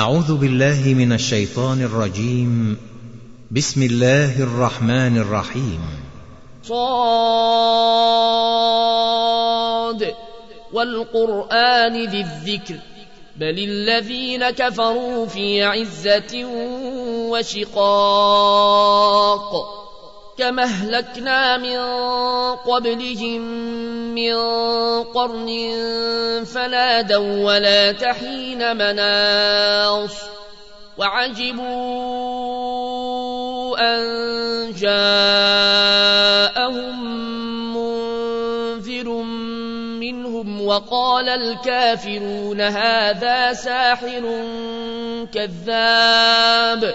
أعوذ بالله من الشيطان الرجيم. بسم الله الرحمن الرحيم. صاد. والقرآن ذي الذكر. بل الذين كفروا في عزة وشقاق. كما اهلكنا من قبلهم من قرن فنادوا ولا تحين مناص وعجبوا أن جاءهم منذر منهم وقال الكافرون هذا ساحر كذاب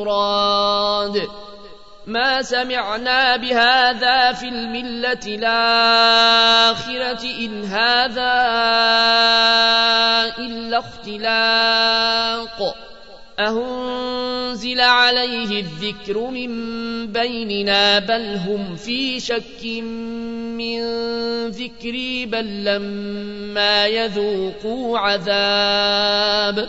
يراد ما سمعنا بهذا في الملة الآخرة إن هذا إلا اختلاق. أهنزل عليه الذكر من بيننا بل هم في شك من ذكري بل لما يذوقوا عذاب.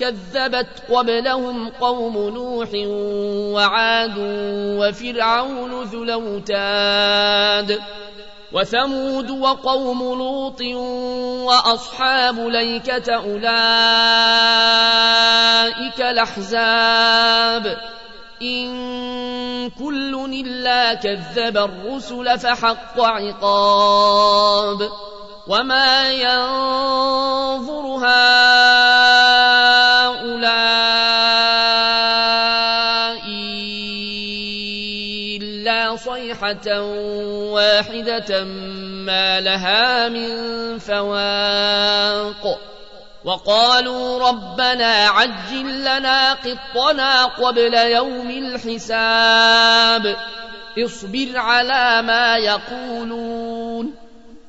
كذبت قبلهم قوم نوح وعاد وفرعون ذو الأوتاد وثمود وقوم لوط وأصحاب ليكة أولئك الأحزاب. إن كل إلا كذب الرسل فحق عقاب. وما ينظر هؤلاء إلا صيحة واحدة ما لها من فواق وقالوا ربنا عجل لنا قطنا قبل يوم الحساب اصبر على ما يقولون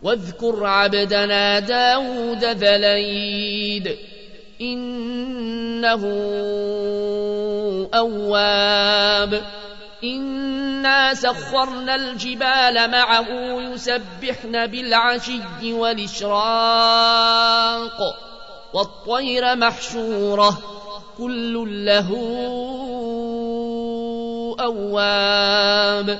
واذكر عبدنا داود ذليد إنه أواب. إنا سخرنا الجبال معه يسبحن بالعشي والإشراق والطير محشورة كل له أواب.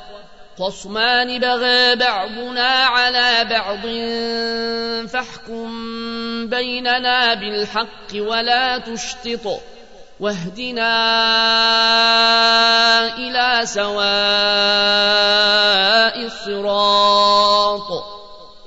خصمان بغى بعضنا على بعض فاحكم بيننا بالحق ولا تشطط واهدنا إلى سواء الصراط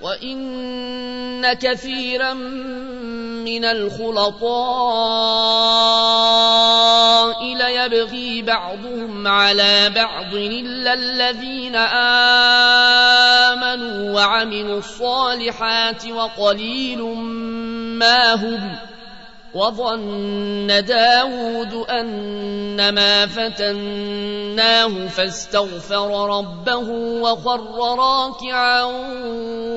وإن كثيرا من الخلطاء ليبغي بعضهم على بعض إلا الذين آمنوا وعملوا الصالحات وقليل ما هم وظن داود أنما فتناه فاستغفر ربه وخر راكعا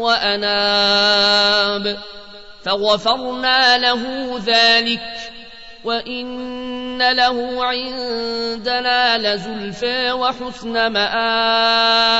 وأناب فغفرنا له ذلك وإن له عندنا لزلفى وحسن مآب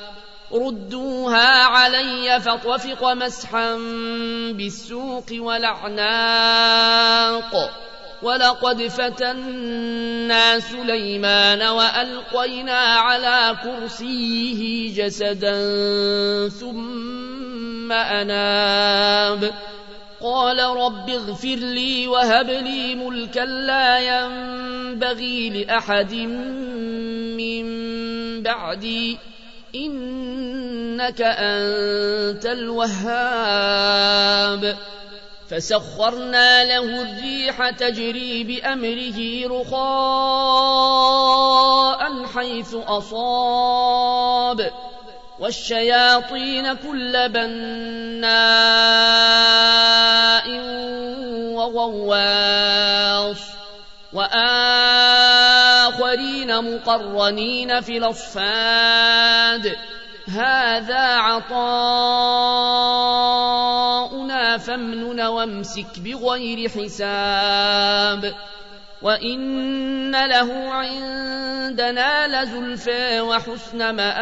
ردوها علي فطفق مسحا بالسوق والأعناق. ولقد فتنا سليمان وألقينا على كرسيه جسدا ثم أناب. قال رب اغفر لي وهب لي ملكا لا ينبغي لأحد من بعدي. إنك أنت الوهاب. فسخرنا له الريح تجري بأمره رخاء حيث أصاب. والشياطين كل بناء وغواص. وآخرين مقرنين في الأصفاد. هذا عطاؤنا فامنن وامسك بغير حساب. وإن له عندنا لزلفى وحسن مآب.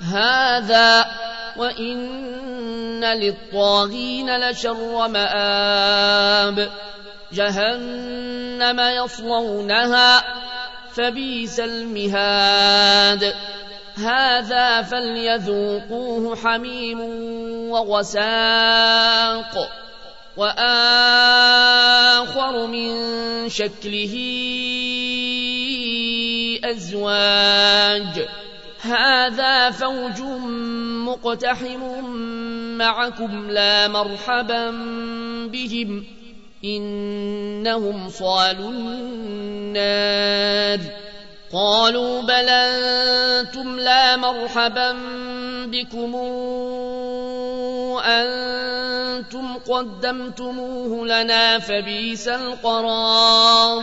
هذا وإن للطاغين لشر مآب جهنم يصلونها فبيس المهاد هذا فليذوقوه حميم وغساق وآخر من شكله أزواج هذا فوج مقتحم معكم لا مرحبا بهم. إنهم صالوا النار. قالوا بل أنتم لا مرحبا بكم. أنتم قدمتموه لنا فبيس القرار.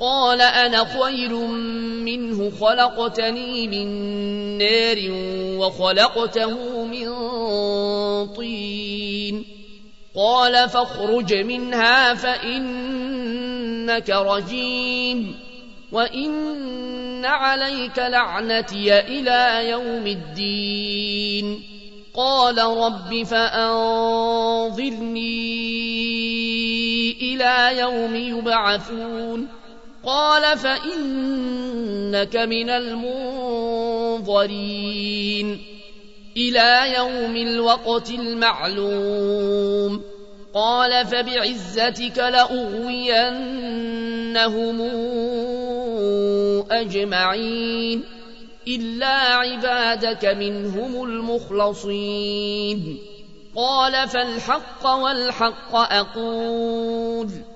قال أنا خير منه خلقتني من نار وخلقته من طين. قال فاخرج منها فإنك رجيم. وإن عليك لعنتي إلى يوم الدين. قال رب فأنظرني إلى يوم يبعثون. قال فإنك من المنظرين إلى يوم الوقت المعلوم. قال فبعزتك لأغوينهم أجمعين إلا عبادك منهم المخلصين. قال فالحق والحق أقول.